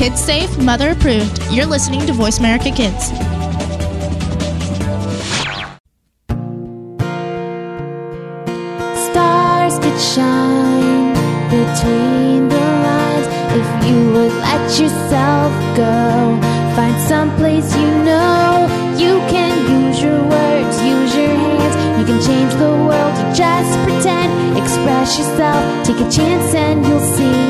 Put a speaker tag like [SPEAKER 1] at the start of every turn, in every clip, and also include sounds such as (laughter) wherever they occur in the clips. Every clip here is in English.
[SPEAKER 1] Kids safe, mother approved. You're listening to Voice America Kids.
[SPEAKER 2] Stars could shine between the lines if you would let yourself go. Find some place you know you can use your words, use your hands. You can change the world. Just pretend, express yourself, take a chance, and you'll see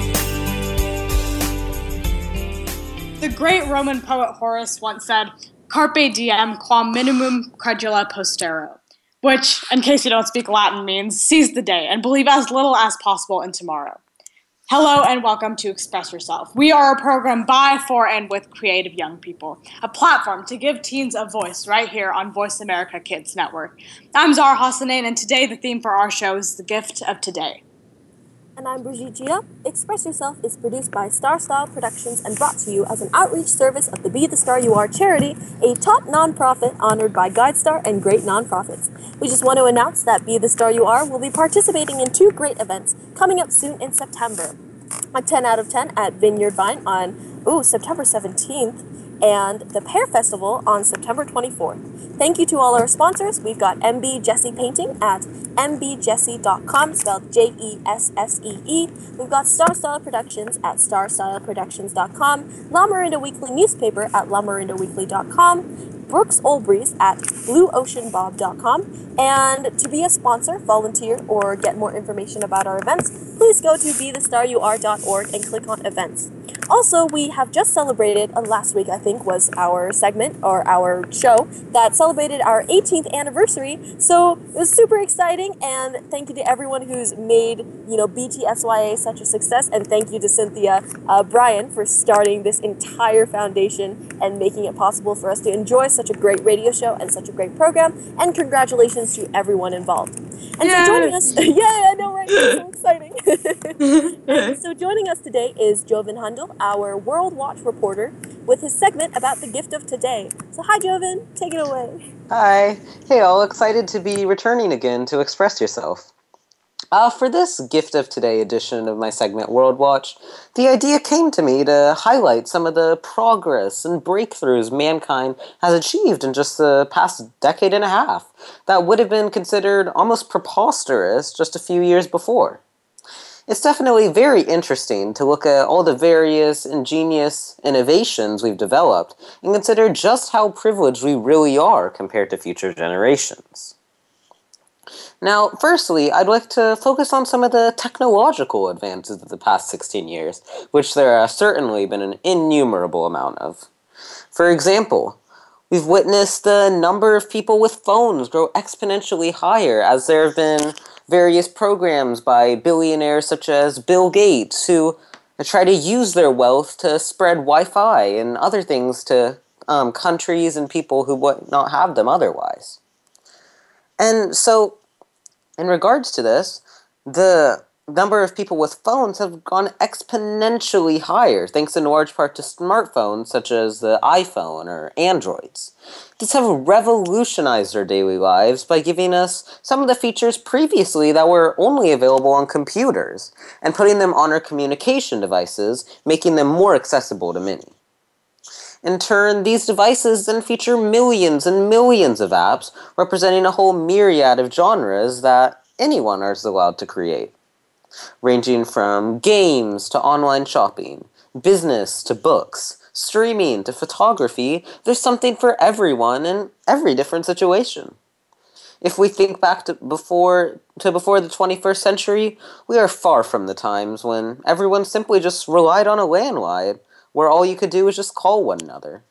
[SPEAKER 3] The great Roman poet Horace once said, Carpe diem quam minimum credula postero, which, in case you don't speak Latin, means seize the day and believe as little as possible in tomorrow. Hello and welcome to Express Yourself. We are a program by, for, and with creative young people, a platform to give teens a voice right here on Voice America Kids Network. I'm Zahra Hassanein, and today the theme for our show is the gift of today.
[SPEAKER 4] And I'm Brigitte Gia. Express Yourself is produced by Star Style Productions and brought to you as an outreach service of the Be the Star You Are charity, a top nonprofit honored by GuideStar and great nonprofits. We just want to announce that Be the Star You Are will be participating in two great events coming up soon in September. A 10 out of 10 at Vineyard Vine on ooh, September 17th and the Pear Festival on September 24th. Thank you to all our sponsors. We've got MB Jessee Painting at mbjessee.com, spelled J E S S E E. We've got Star Style Productions at starstyleproductions.com, Lamorinda Weekly Newspaper at lamorindaweekly.com, Brooks Olbreeze at blueoceanbob.com. And to be a sponsor, volunteer, or get more information about our events, please go to bethestarur.org and click on events. Also, we have just celebrated, uh, last week I think was our segment or our show that celebrated our 18th anniversary. So it was super exciting, and thank you to everyone who's made you know BTSYA such a success, and thank you to Cynthia uh, Brian for starting this entire foundation and making it possible for us to enjoy such a great radio show and such a great program. And congratulations to everyone involved. And so joining us, (laughs) yeah, I know, right? It's so (laughs) exciting. (laughs) So joining us today is Joven Hundal, our World Watch reporter, with his segment about the gift of today. So hi, Joven, take it away.
[SPEAKER 5] Hi. Hey, all. Excited to be returning again to express yourself. Uh, for this Gift of Today edition of my segment World Watch, the idea came to me to highlight some of the progress and breakthroughs mankind has achieved in just the past decade and a half that would have been considered almost preposterous just a few years before. It's definitely very interesting to look at all the various ingenious innovations we've developed and consider just how privileged we really are compared to future generations. Now, firstly, I'd like to focus on some of the technological advances of the past 16 years, which there have certainly been an innumerable amount of. For example, we've witnessed the number of people with phones grow exponentially higher as there have been various programs by billionaires such as Bill Gates who try to use their wealth to spread Wi Fi and other things to um, countries and people who would not have them otherwise. And so, in regards to this, the number of people with phones have gone exponentially higher, thanks in large part to smartphones such as the iPhone or Androids. These have revolutionized our daily lives by giving us some of the features previously that were only available on computers, and putting them on our communication devices, making them more accessible to many. In turn, these devices then feature millions and millions of apps representing a whole myriad of genres that anyone is allowed to create ranging from games to online shopping, business to books, streaming to photography, there's something for everyone in every different situation. If we think back to before to before the 21st century, we are far from the times when everyone simply just relied on a landline, where all you could do was just call one another.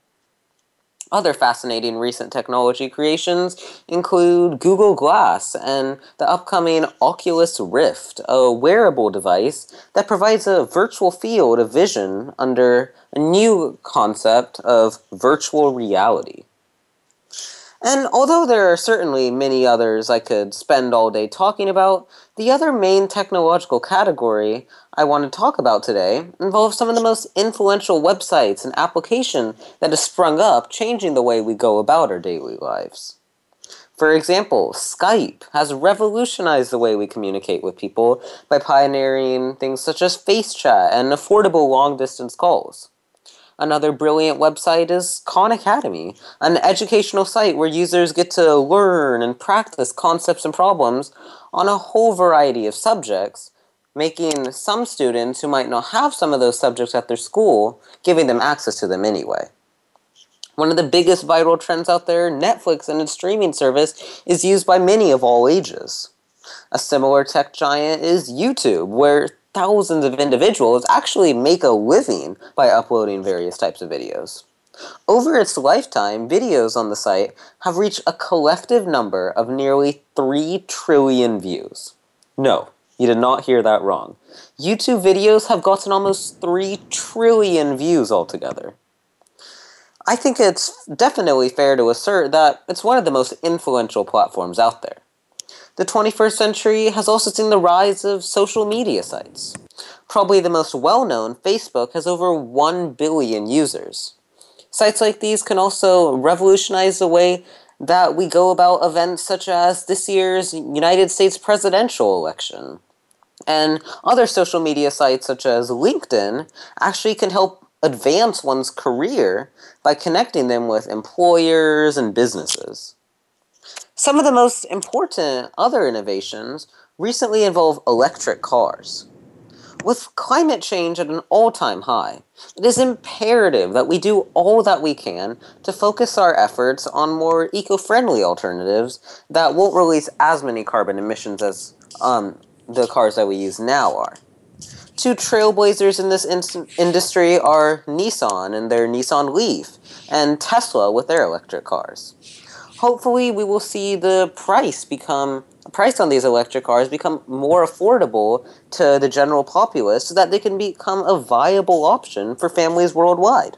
[SPEAKER 5] Other fascinating recent technology creations include Google Glass and the upcoming Oculus Rift, a wearable device that provides a virtual field of vision under a new concept of virtual reality. And although there are certainly many others I could spend all day talking about, the other main technological category I want to talk about today involves some of the most influential websites and applications that have sprung up, changing the way we go about our daily lives. For example, Skype has revolutionized the way we communicate with people by pioneering things such as face chat and affordable long distance calls. Another brilliant website is Khan Academy, an educational site where users get to learn and practice concepts and problems on a whole variety of subjects, making some students who might not have some of those subjects at their school, giving them access to them anyway. One of the biggest viral trends out there, Netflix and its streaming service, is used by many of all ages. A similar tech giant is YouTube, where thousands of individuals actually make a living by uploading various types of videos. Over its lifetime, videos on the site have reached a collective number of nearly 3 trillion views. No, you did not hear that wrong. YouTube videos have gotten almost 3 trillion views altogether. I think it's definitely fair to assert that it's one of the most influential platforms out there. The 21st century has also seen the rise of social media sites. Probably the most well known, Facebook, has over 1 billion users. Sites like these can also revolutionize the way that we go about events such as this year's United States presidential election. And other social media sites such as LinkedIn actually can help advance one's career by connecting them with employers and businesses. Some of the most important other innovations recently involve electric cars. With climate change at an all time high, it is imperative that we do all that we can to focus our efforts on more eco friendly alternatives that won't release as many carbon emissions as um, the cars that we use now are. Two trailblazers in this in- industry are Nissan and their Nissan Leaf, and Tesla with their electric cars hopefully we will see the price become price on these electric cars become more affordable to the general populace so that they can become a viable option for families worldwide.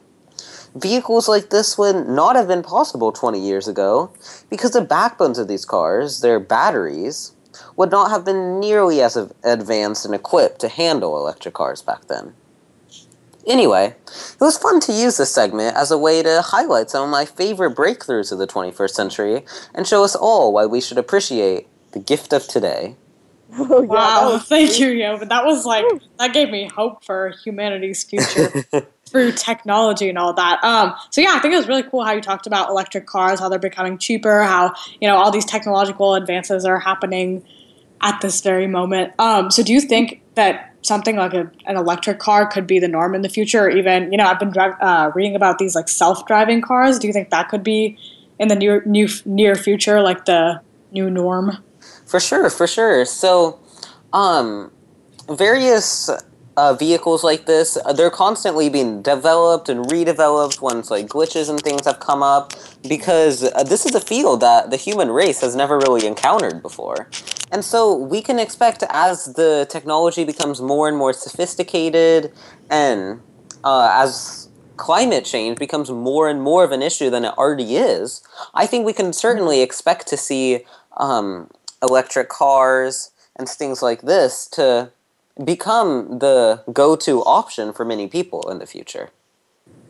[SPEAKER 5] Vehicles like this would not have been possible 20 years ago because the backbones of these cars, their batteries, would not have been nearly as advanced and equipped to handle electric cars back then. Anyway, it was fun to use this segment as a way to highlight some of my favorite breakthroughs of the 21st century and show us all why we should appreciate the gift of today.
[SPEAKER 3] Oh, yeah, wow, thank you, Yo. But that was like that gave me hope for humanity's future (laughs) through technology and all that. Um, so yeah, I think it was really cool how you talked about electric cars, how they're becoming cheaper, how you know all these technological advances are happening at this very moment. Um, so do you think that something like a, an electric car could be the norm in the future. Or even, you know, I've been drive, uh, reading about these like self-driving cars. Do you think that could be in the near new near future, like the new norm?
[SPEAKER 5] For sure, for sure. So, um, various uh, vehicles like this, uh, they're constantly being developed and redeveloped once like glitches and things have come up because uh, this is a field that the human race has never really encountered before. And so we can expect as the technology becomes more and more sophisticated and uh, as climate change becomes more and more of an issue than it already is, I think we can certainly expect to see um, electric cars and things like this to become the go-to option for many people in the future.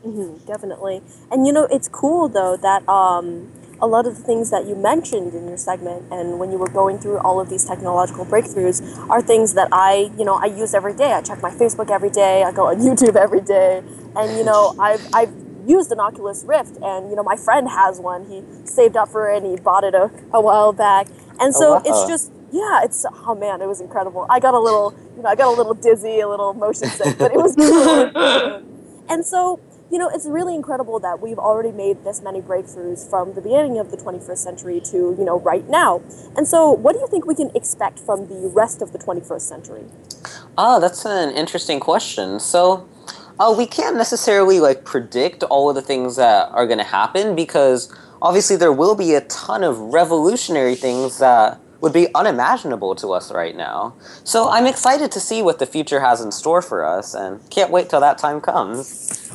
[SPEAKER 4] Mm-hmm, definitely. And you know, it's cool though that um, a lot of the things that you mentioned in your segment and when you were going through all of these technological breakthroughs are things that I, you know, I use every day. I check my Facebook every day. I go on (laughs) YouTube every day. And you know, I've I've used an Oculus Rift and you know, my friend has one. He saved up for it and he bought it a, a while back. And so oh, wow. it's just yeah, it's oh man, it was incredible. I got a little, you know, I got a little dizzy, a little motion sick, but it was cool. (laughs) and so, you know, it's really incredible that we've already made this many breakthroughs from the beginning of the 21st century to, you know, right now. And so, what do you think we can expect from the rest of the 21st century?
[SPEAKER 5] Oh, that's an interesting question. So, uh, we can't necessarily like predict all of the things that are going to happen because obviously there will be a ton of revolutionary things that would be unimaginable to us right now. So I'm excited to see what the future has in store for us and can't wait till that time comes.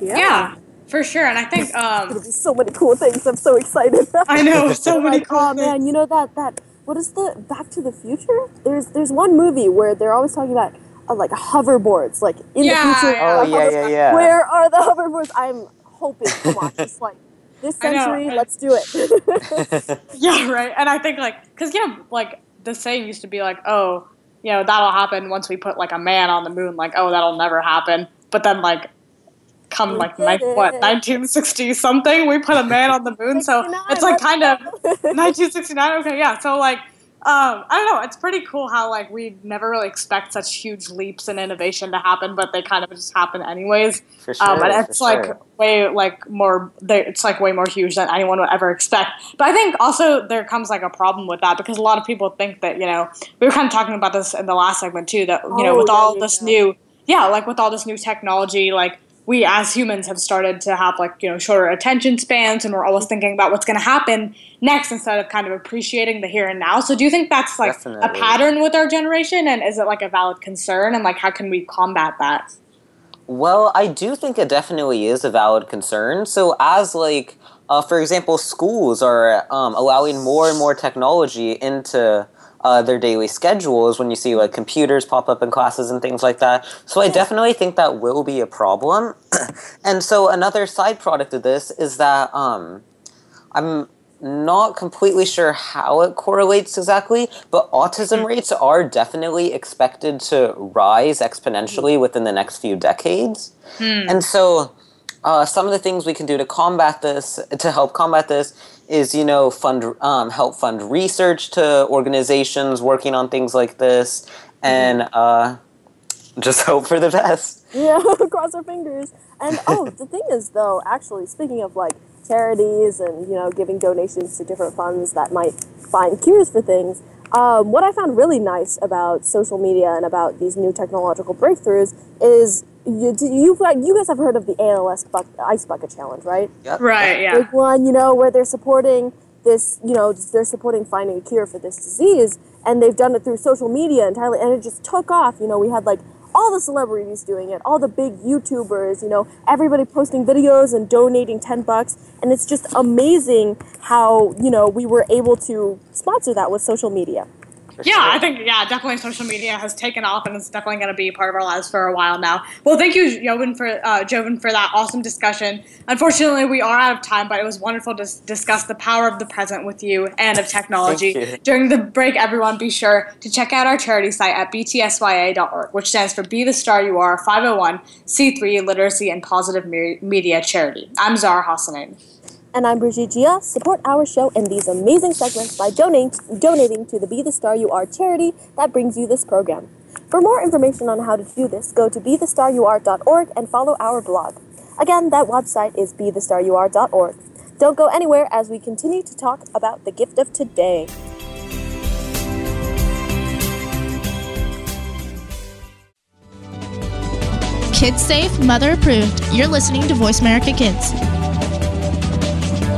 [SPEAKER 3] Yeah, yeah for sure. And I think
[SPEAKER 4] There'll
[SPEAKER 3] um, (laughs)
[SPEAKER 4] be so many cool things. I'm so excited. (laughs)
[SPEAKER 3] I know (laughs) so many
[SPEAKER 4] like,
[SPEAKER 3] cool
[SPEAKER 4] oh
[SPEAKER 3] things.
[SPEAKER 4] man, you know that that what is the Back to the Future? There's there's one movie where they're always talking about uh, like hoverboards, like in
[SPEAKER 3] Yeah,
[SPEAKER 4] the future.
[SPEAKER 3] yeah.
[SPEAKER 5] Oh yeah, yeah, yeah.
[SPEAKER 4] Where are the hoverboards? I'm hoping to watch this like this
[SPEAKER 3] I know,
[SPEAKER 4] century. Let's do it. (laughs)
[SPEAKER 3] Yeah, right. And I think like because you know like the saying used to be like, oh, you know that'll happen once we put like a man on the moon. Like, oh, that'll never happen. But then like come
[SPEAKER 4] We
[SPEAKER 3] like ni- what 1960 something, we put a man on the moon. (laughs) so it's like kind of 1969. (laughs) Okay, yeah. So like. Um, I don't know. It's pretty cool how like we never really expect such huge leaps in innovation to happen, but they kind of just happen anyways.
[SPEAKER 5] For sure.
[SPEAKER 3] um, and
[SPEAKER 5] for
[SPEAKER 3] it's like
[SPEAKER 5] sure.
[SPEAKER 3] way like more they- it's like way more huge than anyone would ever expect but i think also there comes like a problem with that because a lot of people think that you know we were kind of talking about this in the last segment too that you know
[SPEAKER 4] Oh,
[SPEAKER 3] with
[SPEAKER 4] yeah,
[SPEAKER 3] all
[SPEAKER 4] yeah,
[SPEAKER 3] this
[SPEAKER 4] yeah.
[SPEAKER 3] new yeah like with all this new technology like we as humans have started to have like you know shorter attention spans and we're always thinking about what's going to happen next instead of kind of appreciating the here and now. So do you think that's like a pattern with our generation? And is it like a valid concern? And like how can we combat that?
[SPEAKER 5] Well, I do think it definitely is a valid concern. So, as like, uh, for example, schools are um, allowing more and more technology into uh, their daily schedules when you see like computers pop up in classes and things like that. So, I definitely think that will be a problem. (clears throat) and so, another side product of this is that um, I'm not completely sure how it correlates exactly, but autism rates are definitely expected to rise exponentially within the next few decades. And so, uh, some of the things we can do to combat this, to help combat this, is you know fund um, help fund research to organizations working on things like this, and uh, just (laughs) hope for the best.
[SPEAKER 4] Yeah, (laughs) cross our fingers. And oh, the thing is, though, actually, speaking of like charities and you know giving donations to different funds that might find cures for things, um, what I found really nice about social media and about these new technological breakthroughs is you you you guys have heard of the ALS buck, ice bucket challenge, right?
[SPEAKER 5] Yep.
[SPEAKER 3] right yeah
[SPEAKER 4] big one, you know, where they're supporting this, you know, they're supporting finding a cure for this disease, and they've done it through social media entirely, and it just took off. You know, we had like all the celebrities doing it, all the big YouTubers, you know, everybody posting videos and donating 10 bucks, and it's just amazing how, you know, we were able to sponsor that with social media.
[SPEAKER 3] Yeah,
[SPEAKER 5] sure.
[SPEAKER 3] I think yeah, definitely social media has taken off, and it's definitely going to be part of our lives for a while now. Well, thank you, Joven, for uh, Joven for that awesome discussion. Unfortunately, we are out of time, but it was wonderful to discuss the power of the present with you and of technology. During the break, everyone, be sure to check out our charity site at btsya.org, which stands for Be the Star You Are 501c3 Literacy and Positive Me- Media Charity. I'm Zahra Hassanin.
[SPEAKER 4] And I'm Brigitte Gia. Support our show and these amazing segments by donate, donating to the Be the Star You Are charity that brings you this program. For more information on how to do this, go to bethestarur.org and follow our blog. Again, that website is bethestarur.org. Don't go anywhere as we continue to talk about the gift of today.
[SPEAKER 1] Kids safe, mother approved. You're listening to Voice America Kids.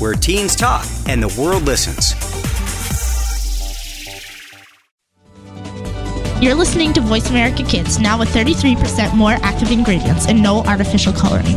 [SPEAKER 6] where teens talk and the world listens.
[SPEAKER 1] You're listening to Voice America Kids, now with 33% more active ingredients and no artificial coloring.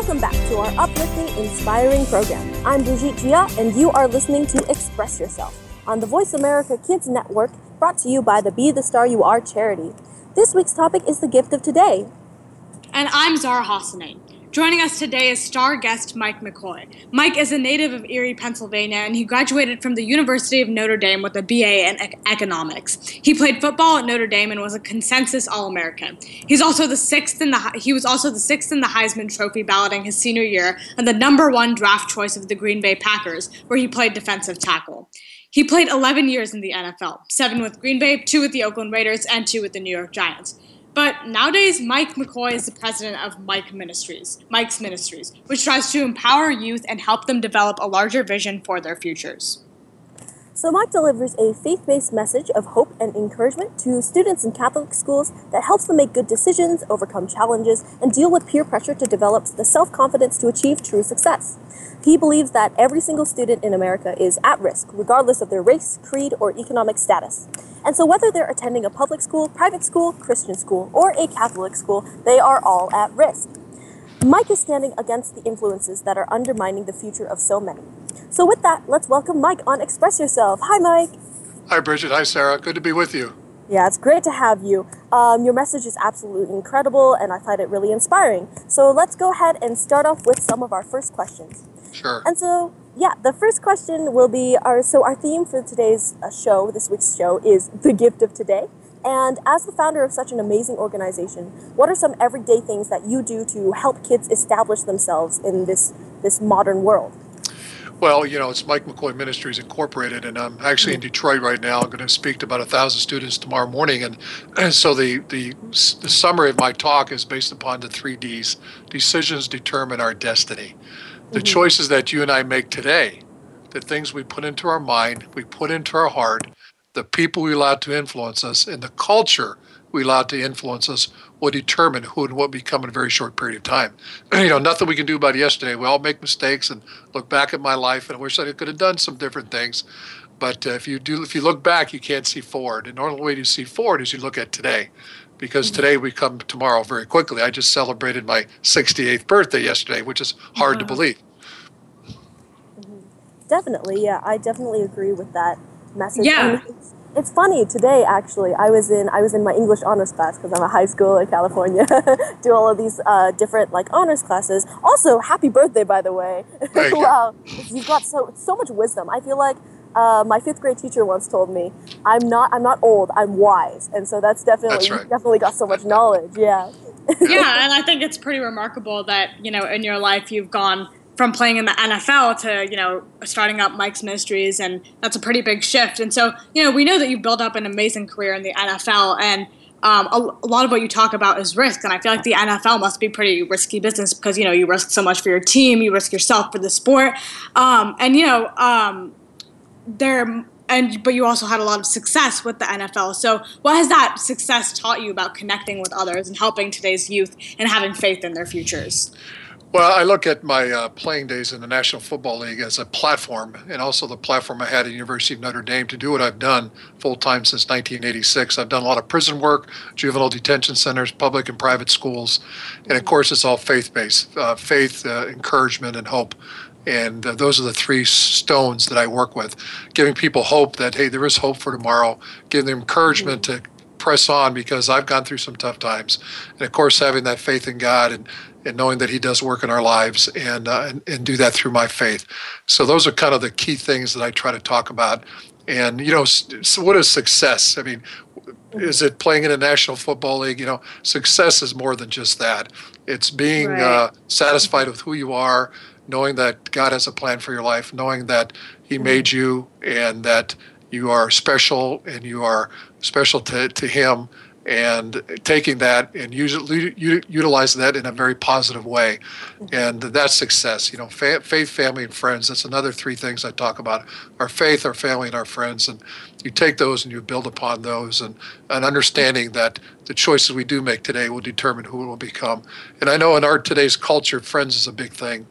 [SPEAKER 4] Welcome back to our uplifting, inspiring program. I'm Brigitte Gia, and you are listening to Express Yourself on the Voice America Kids Network, brought to you by the Be the Star You Are charity. This week's topic is the gift of today.
[SPEAKER 3] And I'm Zahra Hassanein. Joining us today is star guest Mike McCoy. Mike is a native of Erie, Pennsylvania, and he graduated from the University of Notre Dame with a BA in ec- economics. He played football at Notre Dame and was a consensus All-American. He's also the sixth in the he was also the sixth in the Heisman Trophy balloting his senior year and the number one draft choice of the Green Bay Packers, where he played defensive tackle. He played 11 years in the NFL, seven with Green Bay, two with the Oakland Raiders, and two with the New York Giants. But nowadays, Mike McCoy is the president of Mike Ministries, Mike's Ministries, which tries to empower youth and help them develop a larger vision for their futures.
[SPEAKER 4] So, Mike delivers a faith based message of hope and encouragement to students in Catholic schools that helps them make good decisions, overcome challenges, and deal with peer pressure to develop the self confidence to achieve true success. He believes that every single student in America is at risk, regardless of their race, creed, or economic status. And so, whether they're attending a public school, private school, Christian school, or a Catholic school, they are all at risk. Mike is standing against the influences that are undermining the future of so many. So, with that, let's welcome Mike on Express Yourself. Hi, Mike.
[SPEAKER 7] Hi, Bridget. Hi, Sarah. Good to be with you.
[SPEAKER 4] Yeah, it's great to have you. Um, your message is absolutely incredible, and I find it really inspiring. So, let's go ahead and start off with some of our first questions.
[SPEAKER 7] Sure.
[SPEAKER 4] And so, yeah, the first question will be our so our theme for today's uh, show, this week's show, is the gift of today. And as the founder of such an amazing organization, what are some everyday things that you do to help kids establish themselves in this this modern world?
[SPEAKER 7] Well, you know, it's Mike McCoy Ministries Incorporated, and I'm actually in Detroit right now. I'm going to speak to about a thousand students tomorrow morning, and, and so the, the the summary of my talk is based upon the three Ds: decisions determine our destiny. The mm-hmm. choices that you and I make today, the things we put into our mind, we put into our heart, the people we allow to influence us, and the culture we allow to influence us will determine who and what we become in a very short period of time. (clears throat) you know, nothing we can do about yesterday. We all make mistakes and look back at my life and wish I could have done some different things. But uh, if you do, if you look back, you can't see forward. And the only way to see forward is you look at today, because mm-hmm. today we come tomorrow very quickly. I just celebrated my 68th birthday yesterday, which is hard to believe.
[SPEAKER 4] Mm-hmm. Definitely, yeah, I definitely agree with that message.
[SPEAKER 3] Yeah.
[SPEAKER 4] It's, it's, funny today. Actually, I was in I was in my English honors class because I'm a high school in California. (laughs) do all of these uh, different like honors classes. Also, happy birthday, by the way! (laughs) wow, you've got so so much wisdom. I feel like uh, my fifth grade teacher once told me, "I'm not I'm not old. I'm wise," and so that's definitely
[SPEAKER 7] that's right.
[SPEAKER 4] definitely got so much knowledge. Yeah.
[SPEAKER 3] yeah, (laughs) and I think it's pretty remarkable that you know in your life you've gone from playing in the NFL to you know starting up Mike's Ministries, and that's a pretty big shift. And so you know we know that you built up an amazing career in the NFL, and um, a, a, lot of what you talk about is risk, and I feel like the NFL must be pretty risky business because you know you risk so much for your team, you risk yourself for the sport, um, and you know um, there. And but you also had a lot of success with the NFL. So what has that success taught you about connecting with others and helping today's youth and having faith in their futures?
[SPEAKER 7] Well, I look at my uh, playing days in the National Football League as a platform, and also the platform I had at University of Notre Dame to do what I've done full time since 1986. I've done a lot of prison work, juvenile detention centers, public and private schools, and of course, it's all faith based uh, faith, uh, encouragement, and hope. And uh, those are the three stones that I work with, giving people hope that, hey, there is hope for tomorrow, giving them encouragement to press on because I've gone through some tough times. And of course, having that faith in God and and knowing that He does work in our lives and, uh, and, and do that through my faith. So those are kind of the key things that I try to talk about. And you know, so what is success? I mean, is it playing in a national football league? You know, success is more than just that. It's being right. uh, satisfied with who you are, knowing that God has a plan for your life, knowing that He mm-hmm. made you and that you are special and you are special to, to Him and taking that and use it, utilizing that in a very positive way, and that's success. You know, faith, family, and friends. That's another three things I talk about: our faith, our family, and our friends. And you take those and you build upon those, and an understanding that the choices we do make today will determine who we will become. And I know in our today's culture, friends is a big thing.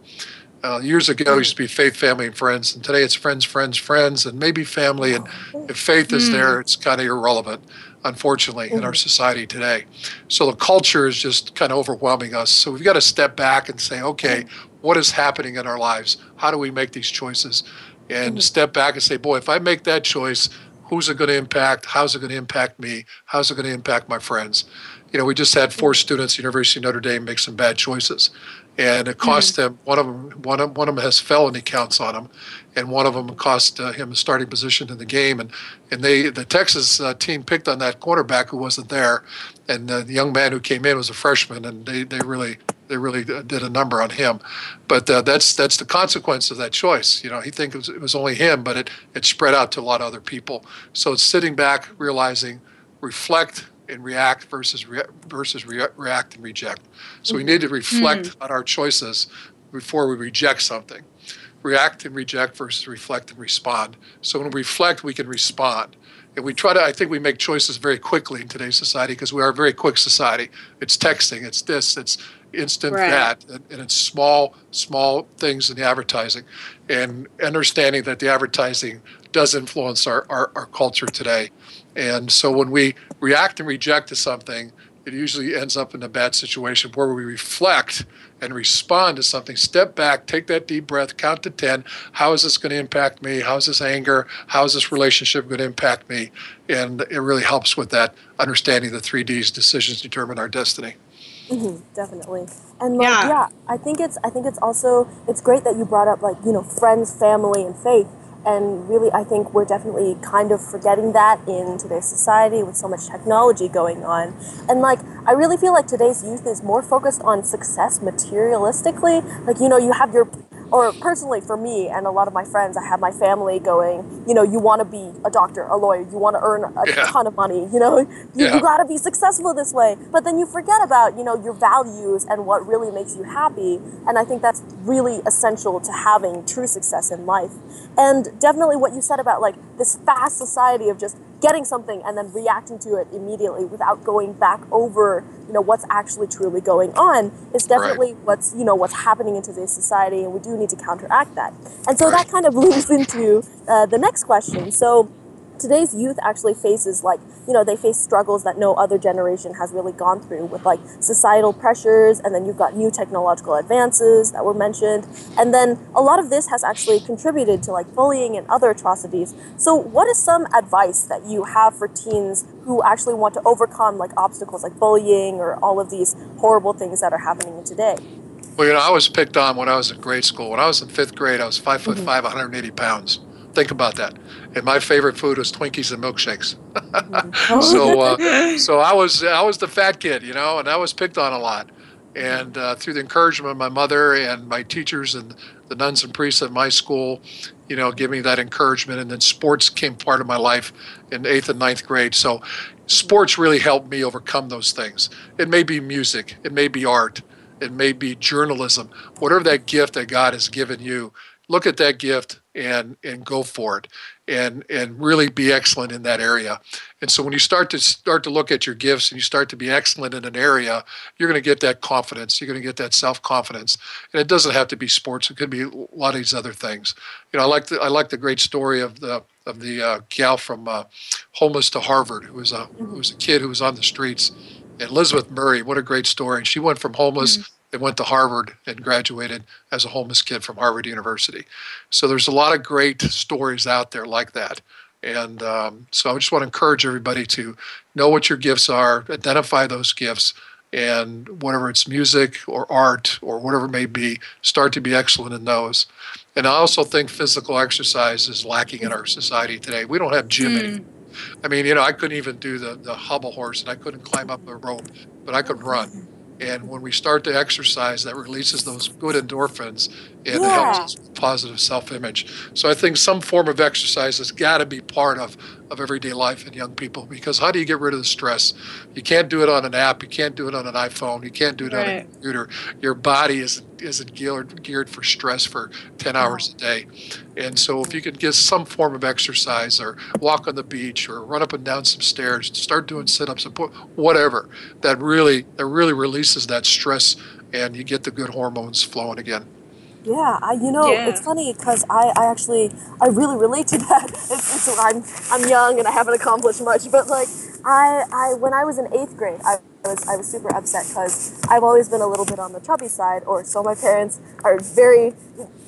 [SPEAKER 7] Uh, years ago, it used to be faith, family, and friends, and today it's friends, friends, friends, and maybe family. And if faith is there, mm. it's kind of irrelevant, unfortunately, in our mm. society today. So the culture is just kind of overwhelming us. So we've got to step back and say, okay, mm. what is happening in our lives? How do we make these choices? And mm-hmm. step back and say, boy, if I make that choice, who's it going to impact? How's it going to impact me? How's it going to impact my friends? You know, we just had four students at University of Notre Dame make some bad choices, and it cost them one of them one of, one of them has felony counts on him, and one of them cost uh, him a starting position in the game. And and they the Texas uh, team picked on that quarterback who wasn't there, and uh, the young man who came in was a freshman, and they they really they really uh, did a number on him. But uh, that's that's the consequence of that choice. You know, he think it was, it was only him, but it it spread out to a lot of other people. So it's sitting back, realizing, reflect and react versus rea- versus rea- react and reject. So we mm-hmm. need to reflect mm-hmm. on our choices before we reject something. React and reject versus reflect and respond. So when we reflect, we can respond. And we try to, I think we make choices very quickly in today's society because we are a very quick society. It's texting, it's this, it's instant
[SPEAKER 3] Right.
[SPEAKER 7] that, and, and it's small, small things in the advertising. And understanding that the advertising does influence our, our, our culture today. And so when we react and reject to something, it usually ends up in a bad situation where we reflect and respond to something. Step back, take that deep breath, count to 10. How is this going to impact me? How is this anger? How is this relationship going to impact me? And it really helps with that understanding the three Ds decisions determine our destiny.
[SPEAKER 4] Mhm, definitely. And like,
[SPEAKER 3] Yeah.
[SPEAKER 4] yeah. I think it's I think it's also it's great that you brought up like you know friends, family, and faith. And really, I think we're definitely kind of forgetting that in today's society with so much technology going on. And like, I really feel like today's youth is more focused on success materialistically. Like, you know, you have your, or personally for me and a lot of my friends, I have my family going, you know, you want to be a doctor, a lawyer, you want to earn a
[SPEAKER 7] Yeah.
[SPEAKER 4] ton of money, you know, you,
[SPEAKER 7] Yeah.
[SPEAKER 4] you got to be successful this way. But then you forget about, you know, your values and what really makes you happy. And I think that's really essential to having true success in life. And definitely what you said about like this fast society of just getting something and then reacting to it immediately without going back over, you know, what's actually truly going on is definitely what's, you know, what's happening in today's society. And we do need to counteract that. And so that kind of leads into uh, the next question. So, today's youth actually faces like you know they face struggles that no other generation has really gone through with like societal pressures and then you've got new technological advances that were mentioned and then a lot of this has actually contributed to like bullying and other atrocities so what is some advice that you have for teens who actually want to overcome like obstacles like bullying or all of these horrible things that are happening today
[SPEAKER 7] Well, you know, I was picked on when I was in grade school. When I was in fifth grade, I was five foot mm-hmm. five, 180 pounds. Think about that. And my favorite food was Twinkies and milkshakes. (laughs) so, uh, so I was I was the fat kid, you know, and I was picked on a lot. And uh, through the encouragement of my mother and my teachers and the nuns and priests at my school, you know, give me that encouragement. And then sports came part of my life in eighth and ninth grade. So, sports really helped me overcome those things. It may be music, it may be art, it may be journalism, whatever that gift that God has given you. Look at that gift and and go for it, and and really be excellent in that area. And so when you start to start to look at your gifts and you start to be excellent in an area, you're going to get that confidence. You're going to get that self confidence, and it doesn't have to be sports. It could be a lot of these other things. You know, I like the I like the great story of the of the uh, gal from uh, homeless to Harvard, who was a who was a kid who was on the streets. And Elizabeth Murray, what a great story! And she went from homeless and went to Harvard and graduated as a homeless kid from Harvard University. So there's a lot of great stories out there like that. And um, so I just want to encourage everybody to know what your gifts are, identify those gifts, and whatever it's music or art or whatever it may be, start to be excellent in those. And I also think physical exercise is lacking in our society today. We don't have gym anymore. I mean, you know, I couldn't even do the, the hobble horse and I couldn't climb up a rope, but I could run. And when we start to exercise, that releases those good endorphins and it helps us with positive self image. So I think some form of exercise has got to be part of, of everyday life in young people because how do you get rid of the stress? You can't do it on an app, you can't do it on an iPhone, you can't do it on a computer. Your body isn't, isn't geared, geared for stress for 10 hours a day. And so if you could get some form of exercise or walk on the beach or run up and down some stairs, start doing sit-ups and put whatever, that really that really releases that stress and you get the good hormones flowing again.
[SPEAKER 4] Yeah, I, you know,
[SPEAKER 3] Yeah.
[SPEAKER 4] it's funny because I, I actually, I really relate to (laughs) that. It's, it's, I'm, I'm young and I haven't accomplished much, but like, I, I, when I was in eighth grade, I was, I was super upset because I've always been a little bit on the chubby side, or so my parents are very,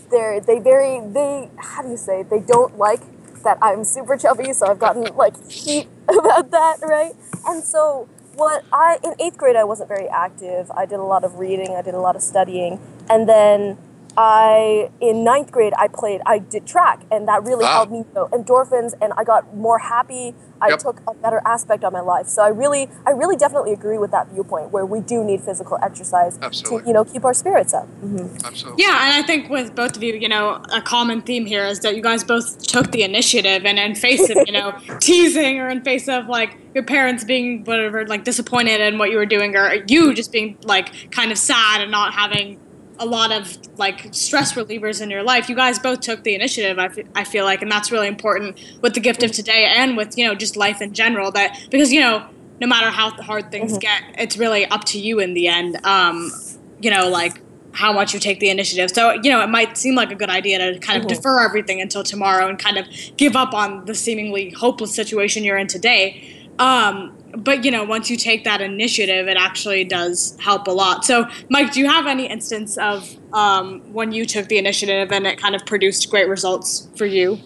[SPEAKER 4] they're, they very, they, how do you say, they don't like that I'm super chubby, so I've gotten like heat (laughs) about that, right? And so what I in eighth grade I wasn't very active. I did a lot of reading, I did a lot of studying, and then I in ninth grade I played I did track and that really
[SPEAKER 7] Wow.
[SPEAKER 4] helped me you know, endorphins and I got more happy. I
[SPEAKER 7] Yep.
[SPEAKER 4] took a better aspect of my life. So I really I really definitely agree with that viewpoint where we do need physical exercise
[SPEAKER 7] Absolutely.
[SPEAKER 4] to you know keep our spirits up. hmm
[SPEAKER 7] Absolutely.
[SPEAKER 3] Yeah, and I think with both of you, you know, a common theme here is that you guys both took the initiative, and in face of you know (laughs) teasing or in face of like your parents being whatever like disappointed in what you were doing, or you just being like kind of sad and not having a lot of like stress relievers in your life, you guys both took the initiative. I, feel like, and that's really important with the gift of today and with you know just life in general. That because you know no matter how hard things get, it's really up to you in the end. Um, you know, like how much you take the initiative. So, you know, it might seem like a good idea to kind of defer everything until tomorrow and kind of give up on the seemingly hopeless situation you're in today. Um, but, you know, once you take that initiative, it actually does help a lot. So, Mike, do you have any instance of um, when you took the initiative and it kind of produced great results for you?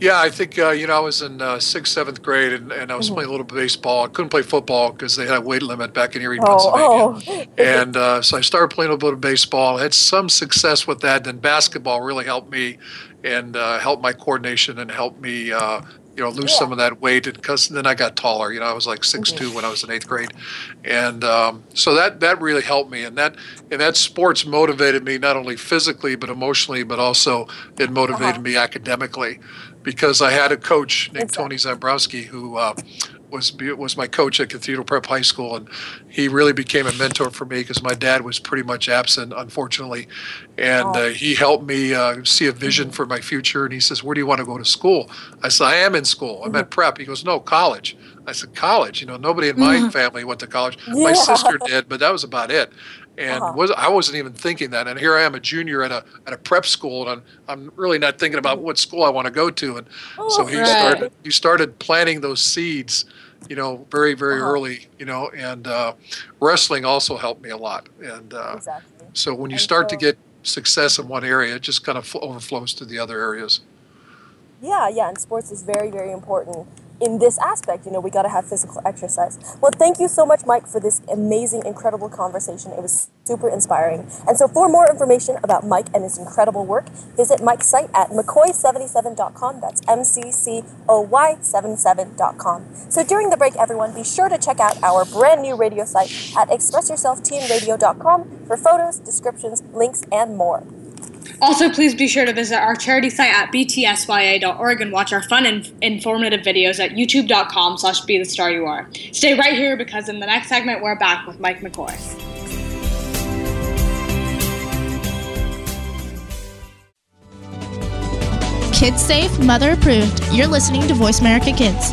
[SPEAKER 7] Yeah, I think uh, you know I was in uh, sixth, seventh grade, and, and I
[SPEAKER 4] Mm-hmm.
[SPEAKER 7] was playing a little baseball. I couldn't play football because they had a weight limit back in Erie,
[SPEAKER 4] Oh,
[SPEAKER 7] Pennsylvania.
[SPEAKER 4] oh.
[SPEAKER 7] And uh, so I started playing a little bit of baseball. I Had some success with that. Then basketball really helped me, and uh, helped my coordination and helped me, uh, you know, lose some of that weight. And Because then I got taller. You know, I was like six two when I was in eighth grade, and um, so that that really helped me. And that and that sports motivated me not only physically but emotionally, but also it motivated me academically because I had a coach named. Tony Zambrowski who uh, was was my coach at Cathedral Prep High School, and he really became a mentor for me because my dad was pretty much absent, unfortunately, and uh, he helped me uh, see a vision for my future. And he says, "Where do you want to go to school?" I said, "I am in school. I'm at prep." He goes, "No, college." I said, "College? You know, nobody in my family went to college. My sister did, but that was about it." And
[SPEAKER 4] Uh-huh.
[SPEAKER 7] was I wasn't even thinking that. And here I am, a junior at a at a prep school, and I'm I'm really not thinking about what school I want to go to. And so he
[SPEAKER 3] Right.
[SPEAKER 7] started he started planting those seeds, you know, very very
[SPEAKER 4] Uh-huh.
[SPEAKER 7] early, you know. And uh, wrestling also helped me a lot. And uh,
[SPEAKER 4] Exactly.
[SPEAKER 7] so when you
[SPEAKER 4] And
[SPEAKER 7] start to get success in one area, it just kind of overflows to the other areas.
[SPEAKER 4] Yeah, yeah, and sports is very, very important in this aspect. You know, we got to have physical exercise. Well, thank you so much, Mike, for this amazing, incredible conversation. It was super inspiring. And so, for more information about Mike and his incredible work, visit Mike's site at McCoy77.com. That's M C C O Y 77.com. So, during the break, everyone, be sure to check out our brand new radio site at ExpressYourselfTeenRadio.com for photos, descriptions, links, and more.
[SPEAKER 3] Also, please be sure to visit our charity site at btsya.org and watch our fun and informative videos at youtube.com slash be the star you are. Stay right here because in the next segment, we're back with Mike McCoy.
[SPEAKER 1] Kids safe, mother approved. You're listening to Voice America Kids.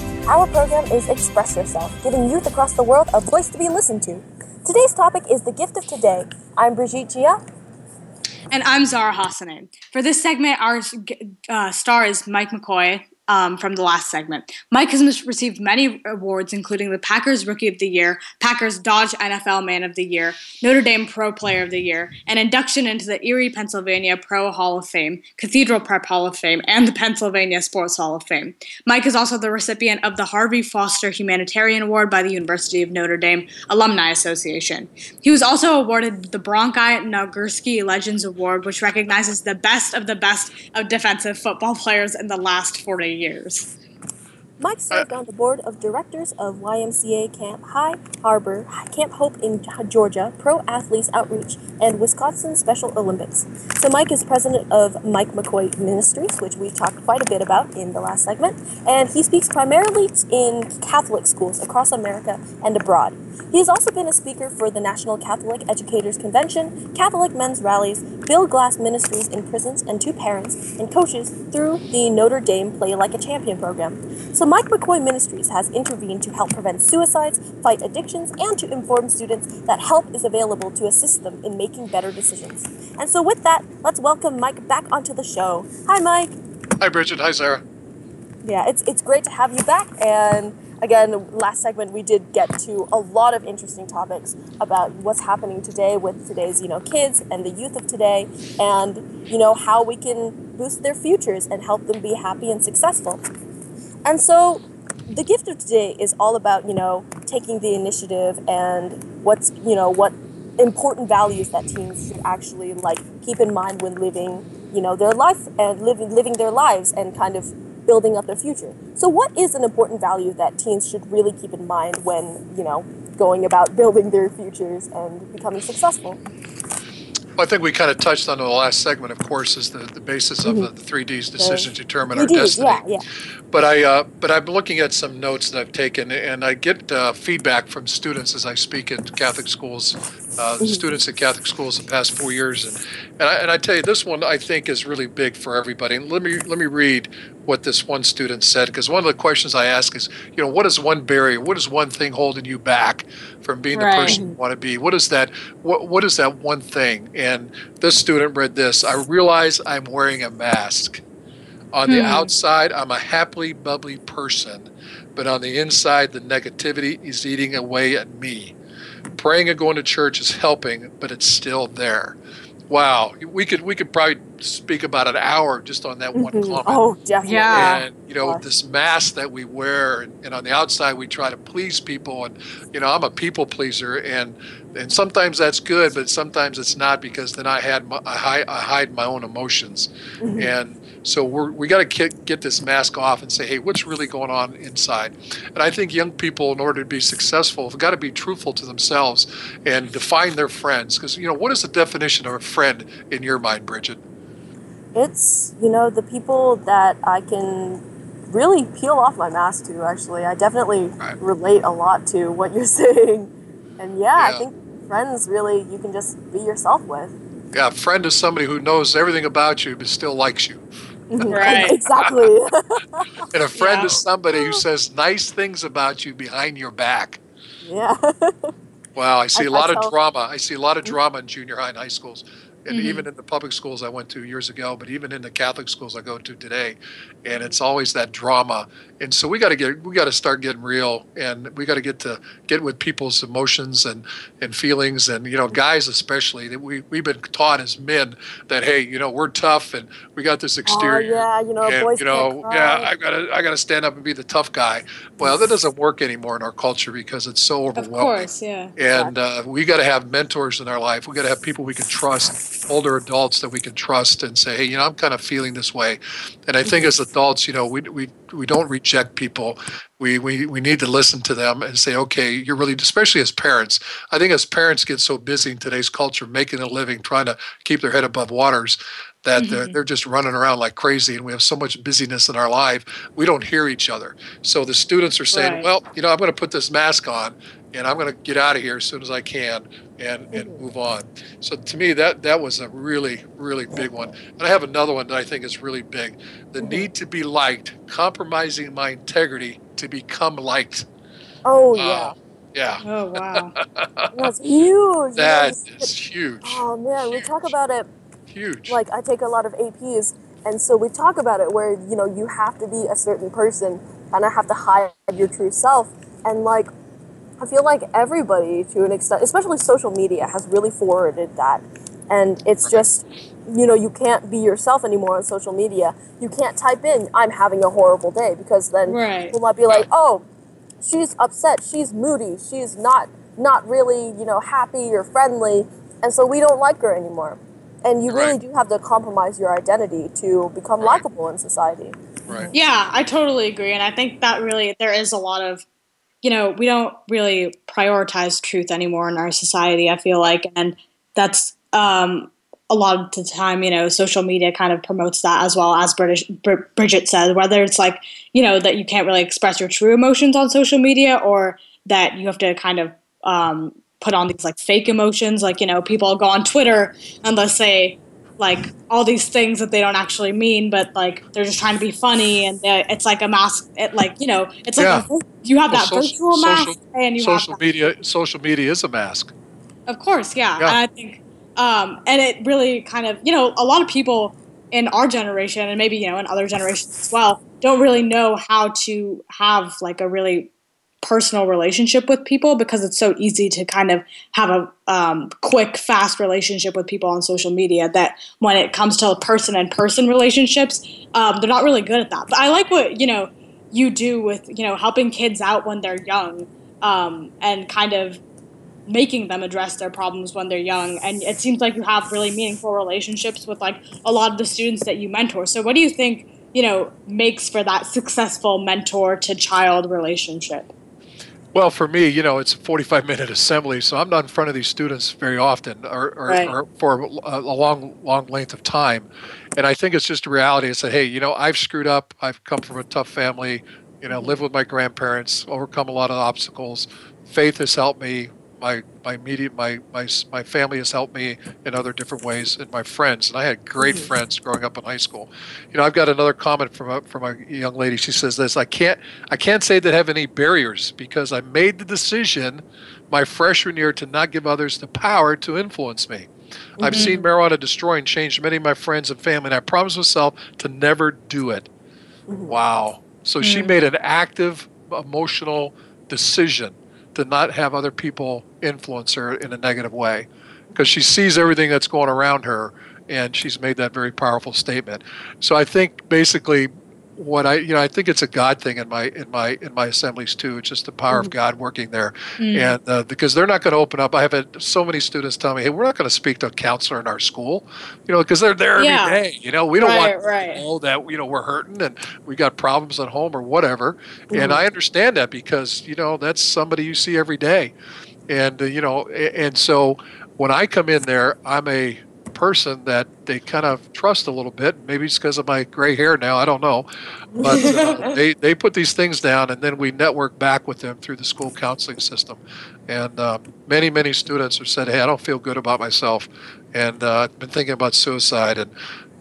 [SPEAKER 4] Our program is Express Yourself, giving youth across the world a voice to be listened to. Today's topic is the gift of today. I'm Brigitte Gia.
[SPEAKER 3] And I'm Zahra Hassanin. For this segment, our uh, star is Mike McCoy, um, from the last segment. Mike has received many awards, including the Packers Rookie of the Year, Packers Dodge NFL Man of the Year, Notre Dame Pro Player of the Year, an induction into the Erie, Pennsylvania Pro Hall of Fame, Cathedral Prep Hall of Fame, and the Pennsylvania Sports Hall of Fame. Mike is also the recipient of the Harvey Foster Humanitarian Award by the University of Notre Dame Alumni Association. He was also awarded the Bronko Nagurski Legends Award, which recognizes the best of the best of defensive football players in the last 40 years years.
[SPEAKER 4] Mike uh, served on the board of directors of YMCA Camp High Harbor, Camp Hope in Georgia, Pro Athletes Outreach, and Wisconsin Special Olympics. So Mike is president of Mike McCoy Ministries, which we talked quite a bit about in the last segment, and he speaks primarily in Catholic schools across America and abroad. He has also been a speaker for the National Catholic Educators Convention, Catholic Men's Rallies, Bill Glass Ministries in prisons, and to parents and coaches through the Notre Dame Play Like a Champion program. So Mike McCoy Ministries has intervened to help prevent suicides, fight addictions, and to inform students that help is available to assist them in making better decisions. And so with that, let's welcome Mike back onto the show. Hi, Mike.
[SPEAKER 7] Hi, Brigitte. Hi, Zahra.
[SPEAKER 4] Yeah, it's, it's great to have you back and again, last segment we did get to a lot of interesting topics about what's happening today with today's, you know, kids and the youth of today and, you know, how we can boost their futures and help them be happy and successful. And so the gift of today is all about, you know, taking the initiative and what's, you know, what important values that teens should actually like keep in mind when living, you know, their life and living living their lives and kind of building up their future. So, what is an important value that teens should really keep in mind when, you know, going about (laughs) building their futures and becoming successful?
[SPEAKER 7] Well, I think we kind of touched on the last segment, of course, is the, the basis of mm-hmm. the three Ds decision to determine our destiny.
[SPEAKER 4] Yeah, yeah.
[SPEAKER 7] But I, uh, but I'm looking at some notes that I've taken, and I get uh, feedback from students as I speak at Catholic schools, uh, mm-hmm. students at Catholic schools the past four years, and and I, and I tell you, this one I think is really big for everybody. And let me let me read what this one student said because one of the questions I ask is, you know, what is one barrier? What is one thing holding you back from being right. the person you want to be? What is that? What what is that one thing? And this student read this. I realize I'm wearing a mask. On the hmm. outside, I'm a happily bubbly person, but on the inside, the negativity is eating away at me. Praying and going to church is helping, but it's still there. Wow, we could we could probably speak about an hour just on that one mm-hmm. comment.
[SPEAKER 4] Oh, definitely.
[SPEAKER 3] Yeah.
[SPEAKER 7] And you know this mask that we wear, and, and on the outside we try to please people, and you know I'm a people pleaser, and and sometimes that's good, but sometimes it's not because then I had my, I, hide, I hide my own emotions, mm-hmm. and so we're, we got to get, get this mask off and say, hey, what's really going on inside? And I think young people, in order to be successful, have got to be truthful to themselves and define their friends. Because, you know, what is the definition of a friend in your mind, Brigitte?
[SPEAKER 4] It's, you know, the people that I can really peel off my mask to, actually. I definitely right. relate a lot to what you're (laughs) saying. And yeah, yeah, I think friends really, you can just be yourself with.
[SPEAKER 7] Yeah, a friend is somebody who knows everything about you but still likes you. (laughs)
[SPEAKER 3] Right.
[SPEAKER 4] exactly. (laughs)
[SPEAKER 7] and a friend yeah. is somebody who says nice things about you behind your back.
[SPEAKER 4] Yeah. (laughs)
[SPEAKER 7] wow, I see I, a lot of drama. I see a lot of mm-hmm. drama in junior high and high schools and mm-hmm. even in the public schools I went to years ago, but even in the Catholic schools I go to today, and it's always that drama. And so we got to get we got to start getting real, and we got to get to get with people's emotions and and feelings, and you know, guys especially that we we've been taught as men that hey, you know, we're tough and we got this exterior.
[SPEAKER 4] Oh, yeah, you know,
[SPEAKER 7] and,
[SPEAKER 4] boys
[SPEAKER 7] you know, yeah, I gotta I gotta stand up and be the tough guy. Well, that doesn't work anymore in our culture because it's so overwhelming.
[SPEAKER 3] Of course, yeah.
[SPEAKER 7] And uh, we got to have mentors in our life. We got to have people we can trust older adults that we can trust and say, hey, you know, I'm kind of feeling this way. And I think as adults, you know, we, we, we don't reject people. We, we, we need to listen to them and say, okay, you're really, especially as parents. I think as parents get so busy in today's culture, making a living, trying to keep their head above waters, that mm-hmm. they're, they're just running around like crazy and we have so much busyness in our life we don't hear each other so the students are saying right. well you know i'm going to put this mask on and i'm going to get out of here as soon as i can and, and move on. So to me, that that was a really really big one. And I have another one that I think is really big: the mm-hmm. need to be liked, compromising my integrity to become liked.
[SPEAKER 4] Oh uh, yeah.
[SPEAKER 7] Yeah.
[SPEAKER 3] Oh wow. (laughs)
[SPEAKER 4] That's huge.
[SPEAKER 7] That
[SPEAKER 4] You know,
[SPEAKER 7] is huge.
[SPEAKER 4] Oh man, we talk about it
[SPEAKER 7] Huge.
[SPEAKER 4] like I take a lot of APs, and so we talk about it where you know you have to be a certain person, and I have to hide your true self, and like I feel like everybody to an extent, especially social media, has really forwarded that, and it's just you know you can't be yourself anymore on social media. You can't type in "I'm having a horrible day" because then
[SPEAKER 3] Right.
[SPEAKER 4] people might be like, "Oh, she's upset, she's moody, she's not not really you know happy or friendly," and so we don't like her anymore. And you really
[SPEAKER 7] Right.
[SPEAKER 4] do have to compromise your identity to become
[SPEAKER 7] Right.
[SPEAKER 4] likable in society.
[SPEAKER 7] right.
[SPEAKER 3] Yeah, I totally agree, and I think that really there is a lot of, you know, we don't really prioritize truth anymore in our society. I feel like, and that's um, a lot of the time, you know, social media kind of promotes that as well as British Br- Brigitte said. Whether it's like, you know, that you can't really express your true emotions on social media, or that you have to kind of um, put on these like fake emotions. Like, you know, people go on Twitter and they'll say like all these things that they don't actually mean, but like they're just trying to be funny, and it's like a mask. It like you know, it's like
[SPEAKER 7] Yeah.
[SPEAKER 3] a, you have
[SPEAKER 7] Well,
[SPEAKER 3] that
[SPEAKER 7] social-
[SPEAKER 3] virtual
[SPEAKER 7] social-
[SPEAKER 3] mask, and you
[SPEAKER 7] social media social media is a mask.
[SPEAKER 3] Of course, yeah.
[SPEAKER 7] Yeah.
[SPEAKER 3] And I think, um, and it really kind of, you know, a lot of people in our generation, and maybe you know in other generations as well, don't really know how to have like a really personal relationship with people because it's so easy to kind of have a um, quick, fast relationship with people on social media. That when it comes to person and person relationships, um, they're not really good at that. But I like what you know you do with you know helping kids out when they're young um, and kind of making them address their problems when they're young and it seems like you have really meaningful relationships with like a lot of the students that you mentor so what do you think you know makes for that successful mentor to child relationship
[SPEAKER 7] Well, for me, you know, it's a 45 minute assembly, so I'm not in front of these students very often or, or,
[SPEAKER 3] Right.
[SPEAKER 7] or for a, long, long length of time. And I think it's just a reality. I said, hey, you know, I've screwed up. I've come from a tough family, you know, lived with my grandparents, overcome a lot of obstacles. Faith has helped me. My my immediate my my my family has helped me in other different ways, and my friends. And I had great mm-hmm. friends growing up in high school. You know, I've got another comment from a from a young lady. She says this: I can't I can't say that I have any barriers because I made the decision my freshman year to not give others the power to influence me. I've seen mm-hmm. marijuana destroy and change many of my friends and family, and I promised myself to never do it. Mm-hmm. Wow. So she made an active, emotional decision to not have other people influence her in a negative way because she sees everything that's going around her and she's made that very powerful statement. So I think basically what I you know I think it's a God thing in my in my in my assemblies too. It's just the power of God working there, and uh, because they're not going to open up. I have had so many students tell me, "Hey, we're not going to speak to a counselor in our school," you know, because they're there
[SPEAKER 3] Yeah.
[SPEAKER 7] every day. You know, we don't
[SPEAKER 3] Right,
[SPEAKER 7] want
[SPEAKER 3] right.
[SPEAKER 7] to know that you know we're hurting and we got problems at home or whatever. And I understand that because you know that's somebody you see every day, and uh, you know, a- and so when I come in there, I'm a person that they kind of trust a little bit. Maybe it's because of my gray hair now. I don't know, but uh, (laughs) they they put these things down, and then we network back with them through the school counseling system. And uh, many many students have said, "Hey, I don't feel good about myself," and uh, I've been thinking about suicide and.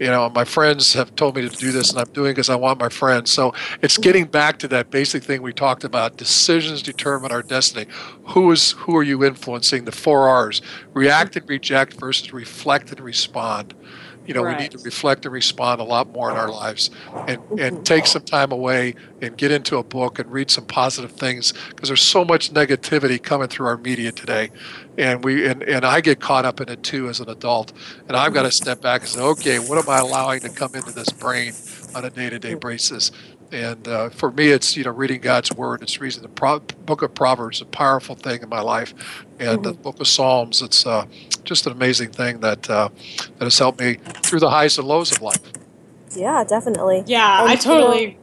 [SPEAKER 7] You know, my friends have told me to do this, and I'm doing it because I want my friends. So it's getting back to that basic thing we talked about: decisions determine our destiny. Who is who are you influencing? The four R's: react and reject versus reflect and respond. You know, we need to reflect and respond a lot more in our lives, and and mm-hmm. take some time away and get into a book and read some positive things because there's so much negativity coming through our media today, and we and, and I get caught up in it too as an adult, and I've got to mm-hmm. step back and say, okay, what am I allowing to come into this brain on a day-to-day mm-hmm. basis? And uh, for me, it's you know reading God's Word. It's reading the Pro- Book of Proverbs, a powerful thing in my life, and the Book of Psalms. It's uh, just an amazing thing that uh, that has helped me through the highs and lows of life.
[SPEAKER 4] Yeah, definitely.
[SPEAKER 3] yeah
[SPEAKER 4] And,
[SPEAKER 3] i
[SPEAKER 4] you know-
[SPEAKER 3] totally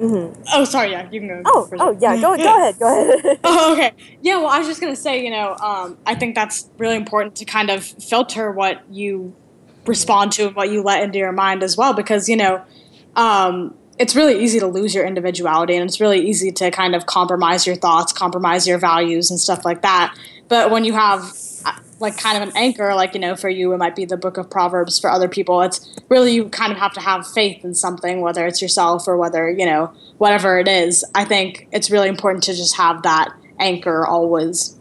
[SPEAKER 4] Mhm.
[SPEAKER 3] oh sorry yeah you can go
[SPEAKER 4] Oh,
[SPEAKER 3] first.
[SPEAKER 4] oh yeah. Go, go ahead. Go ahead. (laughs)
[SPEAKER 3] Oh, okay. Yeah, well, I was just going to say, you know, um, I think that's really important to kind of filter what you respond to and what you let into your mind as well, because, you know, um, it's really easy to lose your individuality and it's really easy to kind of compromise your thoughts, compromise your values, and stuff like that. But when you have like kind of an anchor, like, you know, for you, it might be the book of Proverbs. For other people, it's really you kind of have to have faith in something, whether it's yourself or whether, you know, whatever it is. I think it's really important to just have that anchor always.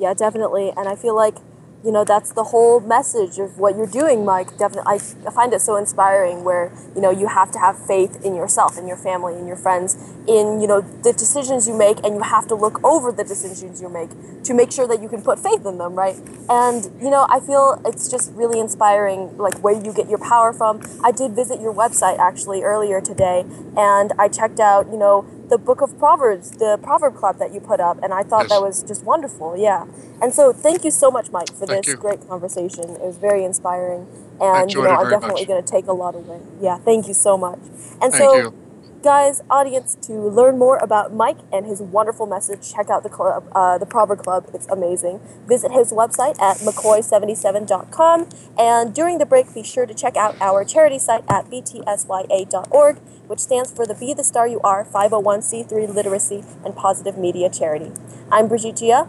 [SPEAKER 4] Yeah, definitely. And I feel like you know that's the whole message of what you're doing mike. Definitely I, find it so inspiring where you know you have to have faith in yourself in your family in your friends in you know the decisions you make and you have to look over the decisions you make to make sure that you can put faith in them right? And you know i feel it's just really inspiring like where you get your power from. I did visit your website actually earlier today and i checked out you know the book of Proverbs, the Proverb Club that you put up, and I thought yes. that was just wonderful. Yeah, and so thank you so much, Mike, for
[SPEAKER 7] thank
[SPEAKER 4] this
[SPEAKER 7] you.
[SPEAKER 4] great conversation. It was very inspiring, and you know I'm definitely going to take a lot away. Yeah, thank you so much. And
[SPEAKER 7] thank
[SPEAKER 4] so.
[SPEAKER 7] You.
[SPEAKER 4] Guys, audience, to learn more about Mike and his wonderful message, check out the club, uh, the Proverb Club. It's amazing. Visit his website at mccoy77.com. And during the break, be sure to check out our charity site at btsya.org which stands for the Be the Star You Are 501c3 Literacy and Positive Media Charity. I'm Brigitte Gia.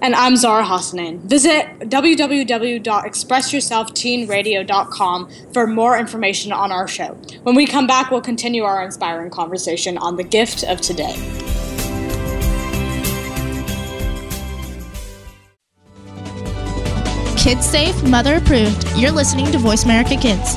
[SPEAKER 3] And I'm Zahra Hassanin. Visit www.expressyourselfteenradio.com for more information on our show. When we come back, we'll continue our inspiring conversation on the gift of today.
[SPEAKER 1] Kids safe, mother approved. You're listening to Voice America Kids.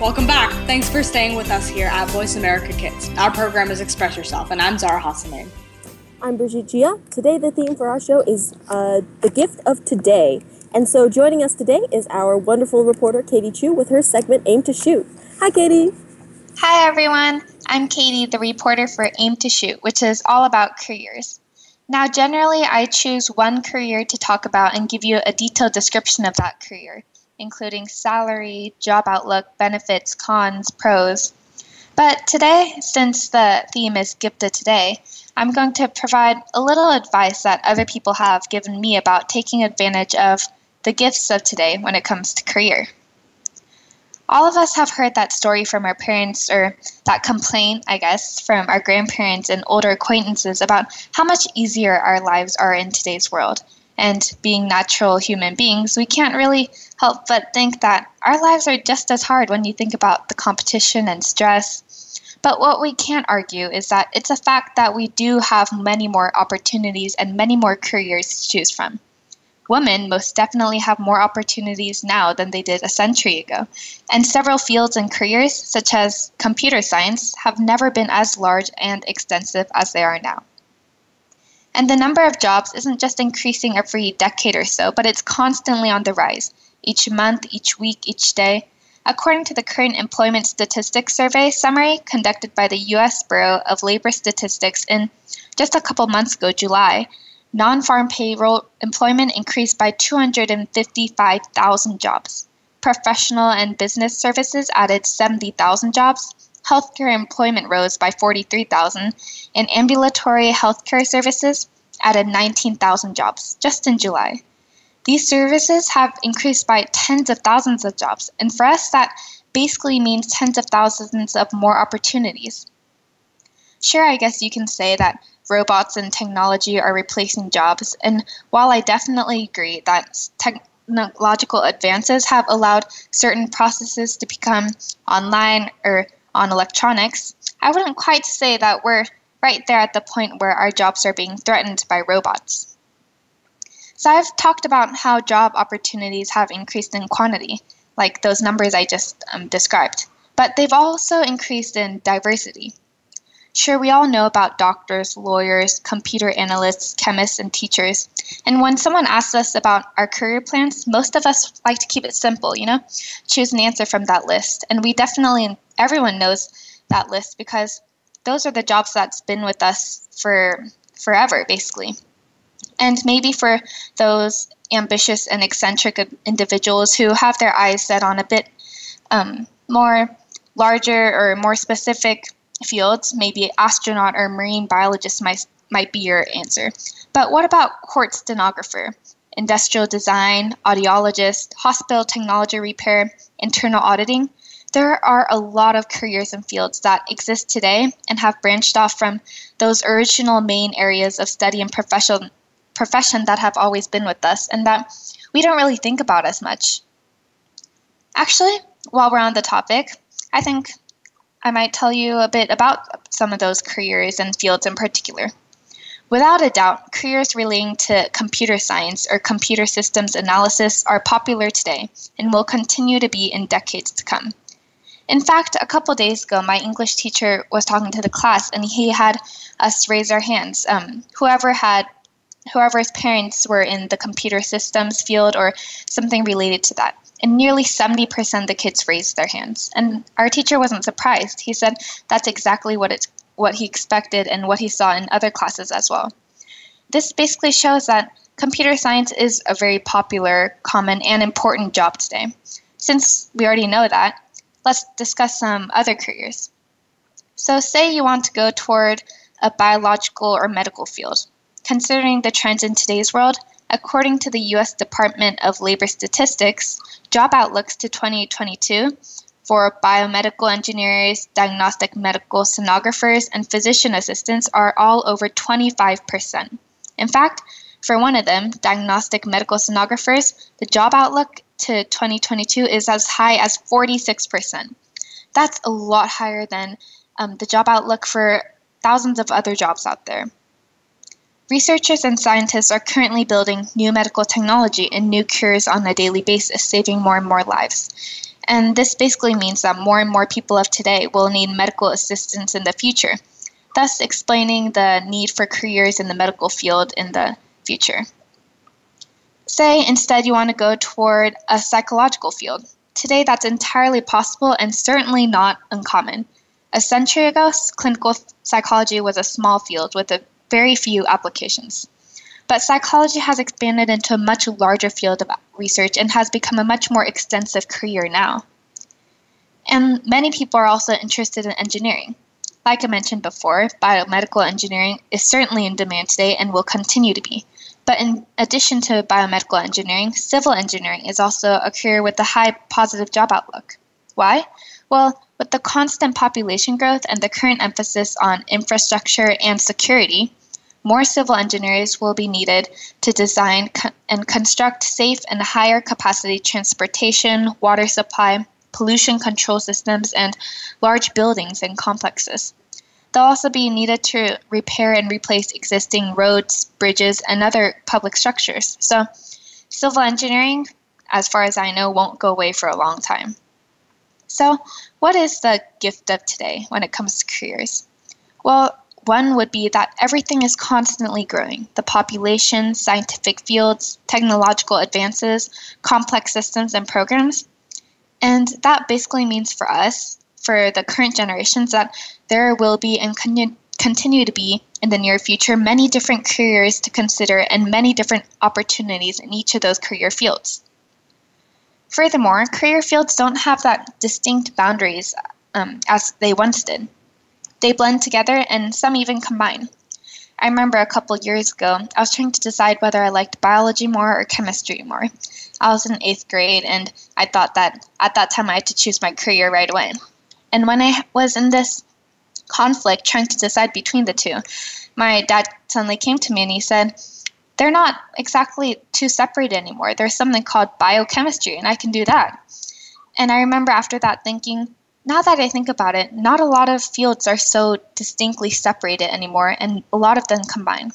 [SPEAKER 3] Welcome back. Thanks for staying with us here at Voice America Kids. Our program is Express Yourself, and I'm Zahra Hassanin.
[SPEAKER 4] I'm Brigitte Gia. Today, the theme for our show is uh, the gift of today. And so, joining us today is our wonderful reporter, Katie Choo, with her segment Aim to Shoot. Hi, Katie.
[SPEAKER 8] Hi, everyone. I'm Katie, the reporter for Aim to Shoot, which is all about careers. Now, generally, I choose one career to talk about and give you a detailed description of that career including salary, job outlook, benefits, cons, pros. But today, since the theme is Gift of Today, I'm going to provide a little advice that other people have given me about taking advantage of the gifts of today when it comes to career. All of us have heard that story from our parents, or that complaint, I guess, from our grandparents and older acquaintances about how much easier our lives are in today's world and being natural human beings, we can't really help but think that our lives are just as hard when you think about the competition and stress. But what we can't argue is that it's a fact that we do have many more opportunities and many more careers to choose from. Women most definitely have more opportunities now than they did a century ago, and several fields and careers, such as computer science, have never been as large and extensive as they are now. And the number of jobs isn't just increasing every decade or so, but it's constantly on the rise, each month, each week, each day. According to the current Employment Statistics Survey summary conducted by the U.S. Bureau of Labor Statistics in just a couple months ago, July, non farm payroll employment increased by 255,000 jobs. Professional and business services added 70,000 jobs, healthcare employment rose by 43,000, and ambulatory healthcare services added 19,000 jobs just in July. These services have increased by tens of thousands of jobs, and for us, that basically means tens of thousands of more opportunities. Sure, I guess you can say that robots and technology are replacing jobs, and while I definitely agree that technological advances have allowed certain processes to become online or on electronics, I wouldn't quite say that we're right there at the point where our jobs are being threatened by robots. So I've talked about how job opportunities have increased in quantity, like those numbers I just um, described, but they've also increased in diversity. Sure, we all know about doctors, lawyers, computer analysts, chemists, and teachers. And when someone asks us about our career plans, most of us like to keep it simple, you know? Choose an answer from that list. And we definitely, everyone knows that list because those are the jobs that's been with us for forever, basically. And maybe for those ambitious and eccentric individuals who have their eyes set on a bit um, more larger or more specific fields, maybe astronaut or marine biologist might, might be your answer. But what about court stenographer, industrial design, audiologist, hospital technology repair, internal auditing? There are a lot of careers and fields that exist today and have branched off from those original main areas of study and profession, profession that have always been with us and that we don't really think about as much. Actually, while we're on the topic, I think I might tell you a bit about some of those careers and fields in particular. Without a doubt, careers relating to computer science or computer systems analysis are popular today and will continue to be in decades to come. In fact, a couple days ago, my English teacher was talking to the class and he had us raise our hands. Um, whoever had whoever's parents were in the computer systems field or something related to that and nearly 70% of the kids raised their hands. And our teacher wasn't surprised. He said that's exactly what it's what he expected and what he saw in other classes as well. This basically shows that computer science is a very popular, common, and important job today. Since we already know that, let's discuss some other careers. So, say you want to go toward a biological or medical field. Considering the trends in today's world, according to the U.S. Department of Labor Statistics, job outlooks to 2022 for biomedical engineers, diagnostic medical sonographers, and physician assistants are all over 25%. In fact, for one of them, diagnostic medical sonographers, the job outlook to 2022 is as high as 46%. That's a lot higher than um, the job outlook for thousands of other jobs out there. Researchers and scientists are currently building new medical technology and new cures on a daily basis, saving more and more lives. And this basically means that more and more people of today will need medical assistance in the future, thus explaining the need for careers in the medical field in the future. Say instead you want to go toward a psychological field. Today, that's entirely possible and certainly not uncommon. A century ago, clinical psychology was a small field with a very few applications. But psychology has expanded into a much larger field of research and has become a much more extensive career now. And many people are also interested in engineering. Like I mentioned before, biomedical engineering is certainly in demand today and will continue to be. But in addition to biomedical engineering, civil engineering is also a career with a high positive job outlook. Why? Well, with the constant population growth and the current emphasis on infrastructure and security, more civil engineers will be needed to design co- and construct safe and higher capacity transportation, water supply, pollution control systems, and large buildings and complexes. They'll also be needed to repair and replace existing roads, bridges, and other public structures. So, civil engineering, as far as I know, won't go away for a long time. So, what is the gift of today when it comes to careers? Well, one would be that everything is constantly growing the population, scientific fields, technological advances, complex systems, and programs. And that basically means for us, for the current generations, that there will be and continue to be in the near future many different careers to consider and many different opportunities in each of those career fields. Furthermore, career fields don't have that distinct boundaries um, as they once did. They blend together and some even combine. I remember a couple years ago, I was trying to decide whether I liked biology more or chemistry more. I was in eighth grade, and I thought that at that time I had to choose my career right away. And when I was in this conflict trying to decide between the two, my dad suddenly came to me and he said, they're not exactly too separate anymore. There's something called biochemistry, and I can do that. And I remember after that thinking, now that I think about it, not a lot of fields are so distinctly separated anymore, and a lot of them combine.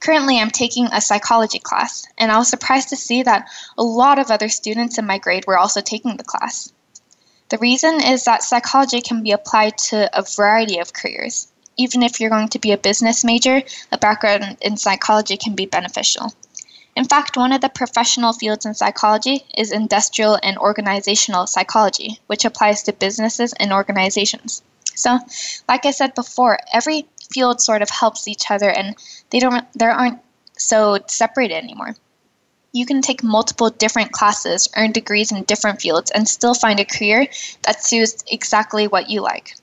[SPEAKER 8] Currently, I'm taking a psychology class, and I was surprised to see that a lot of other students in my grade were also taking the class. The reason is that psychology can be applied to a variety of careers. Even if you're going to be a business major, a background in psychology can be beneficial. In fact, one of the professional fields in psychology is industrial and organizational psychology, which applies to businesses and organizations. So, like I said before, every field sort of helps each other and they don't there aren't so separated anymore. You can take multiple different classes, earn degrees in different fields, and still find a career that suits exactly what you like.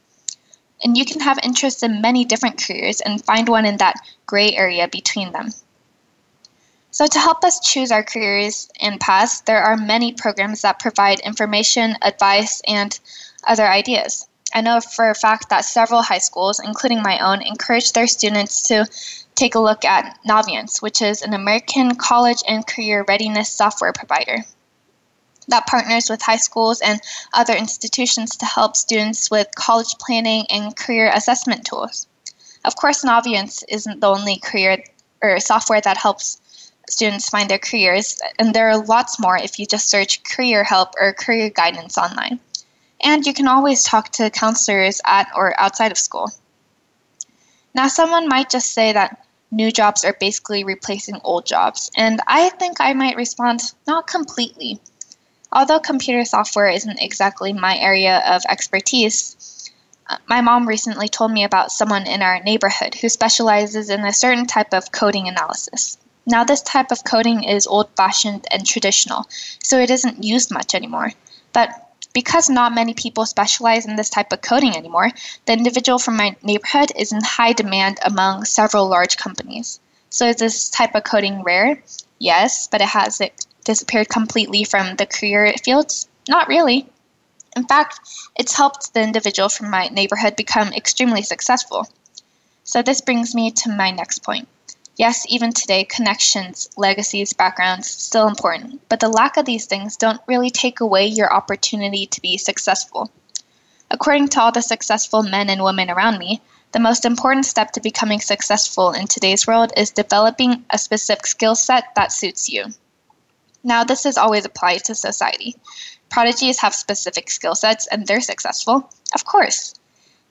[SPEAKER 8] And you can have interests in many different careers and find one in that gray area between them. So, to help us choose our careers and paths, there are many programs that provide information, advice, and other ideas. I know for a fact that several high schools, including my own, encourage their students to take a look at Naviance, which is an American college and career readiness software provider that partners with high schools and other institutions to help students with college planning and career assessment tools. Of course, Naviance isn't the only career or software that helps students find their careers, and there are lots more if you just search career help or career guidance online. And you can always talk to counselors at or outside of school. Now, someone might just say that new jobs are basically replacing old jobs, and I think I might respond not completely. Although computer software isn't exactly my area of expertise, uh, my mom recently told me about someone in our neighborhood who specializes in a certain type of coding analysis. Now, this type of coding is old fashioned and traditional, so it isn't used much anymore. But because not many people specialize in this type of coding anymore, the individual from my neighborhood is in high demand among several large companies. So is this type of coding rare? Yes, but it has it disappeared completely from the career fields? Not really. In fact, it's helped the individual from my neighborhood become extremely successful. So this brings me to my next point. Yes, even today, connections, legacies, backgrounds, still important, but the lack of these things don't really take away your opportunity to be successful. According to all the successful men and women around me, the most important step to becoming successful in today's world is developing a specific skill set that suits you. Now, this is always applied to society. Prodigies have specific skill sets and they're successful, of course.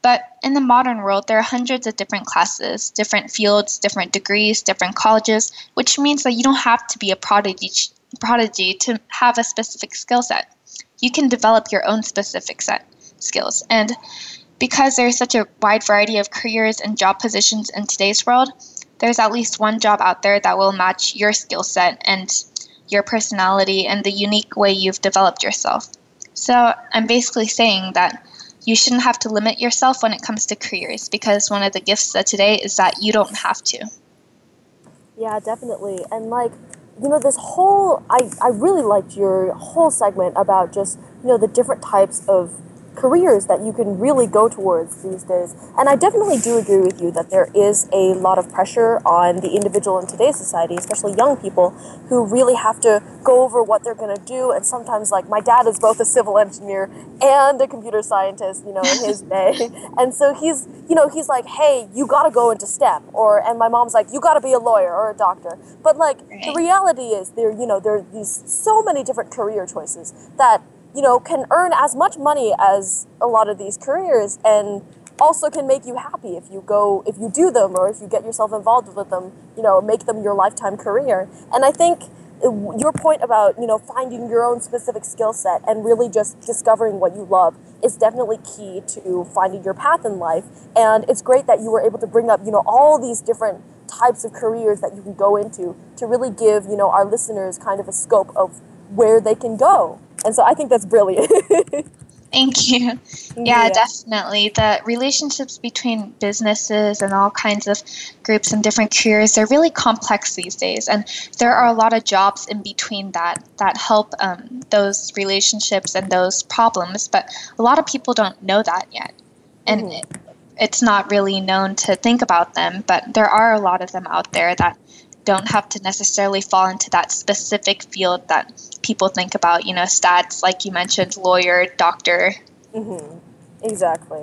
[SPEAKER 8] But in the modern world, there are hundreds of different classes, different fields, different degrees, different colleges, which means that you don't have to be a prodigy, prodigy to have a specific skill set. You can develop your own specific set skills. And because there's such a wide variety of careers and job positions in today's world, there's at least one job out there that will match your skill set and your personality and the unique way you've developed yourself. So I'm basically saying that you shouldn't have to limit yourself when it comes to careers because one of the gifts of today is that you don't have to.
[SPEAKER 4] Yeah, definitely. And like, you know, this whole I, I really liked your whole segment about just, you know, the different types of careers that you can really go towards these days. And I definitely do agree with you that there is a lot of pressure on the individual in today's society, especially young people, who really have to go over what they're going to do. And sometimes, like, my dad is both a civil engineer and a computer scientist, you know, in his (laughs) day. And so he's, you know, he's like, hey, you got to go into STEM. Or, and my mom's like, you got to be a lawyer or a doctor. But, like, the reality is there, you know, there are these so many different career choices that you know, can earn as much money as a lot of these careers and also can make you happy if you go if you do them or if you get yourself involved with them you know make them your lifetime career. And i think your point about you know finding your own specific skill set and really just discovering what you love is definitely key to finding your path in life. And it's great that you were able to bring up you know all these different types of careers that you can go into to really give you know our listeners kind of a scope of where they can go and so I think that's brilliant. (laughs)
[SPEAKER 8] Thank you. Yeah, yeah, definitely. The relationships between businesses and all kinds of groups and different careers, they're really complex these days. And there are a lot of jobs in between that that help um, those relationships and those problems. But a lot of people don't know that yet. And mm-hmm. It, it's not really known to think about them. But there are a lot of them out there that don't have to necessarily fall into that specific field that people think about, you know, stats, like you mentioned, lawyer, doctor,
[SPEAKER 4] Mm-hmm. Exactly.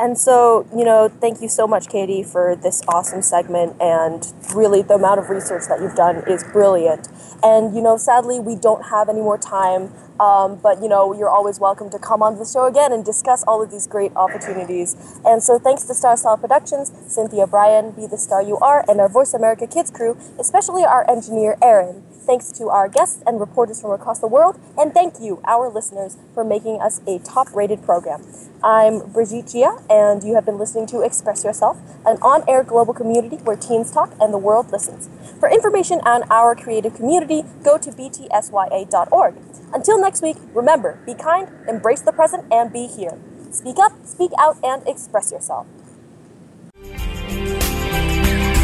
[SPEAKER 4] And so, you know, thank you so much, Katie, for this awesome segment. And really, the amount of research that you've done is brilliant. And, you know, sadly, we don't have any more time. Um, but, you know, you're always welcome to come on the show again and discuss all of these great opportunities. And so, thanks to Star Style Productions, Cynthia Brian, Be the Star You Are, and our Voice America Kids crew, especially our engineer, Aaron. Thanks to our guests and reporters from across the world. And thank you, our listeners, for making us a top rated program. I'm Brigitte Gia, and you have been listening to Express Yourself, an on air global community where teens talk and the world listens. For information on our creative community, go to btsya.org. Until next week, remember be kind, embrace the present, and be here. Speak up, speak out, and express yourself.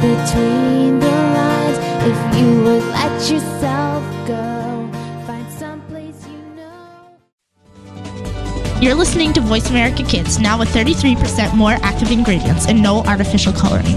[SPEAKER 2] between the lines if you would let yourself go. Find you know.
[SPEAKER 1] You're listening to Voice America Kids, now with 33% more active ingredients and no artificial coloring.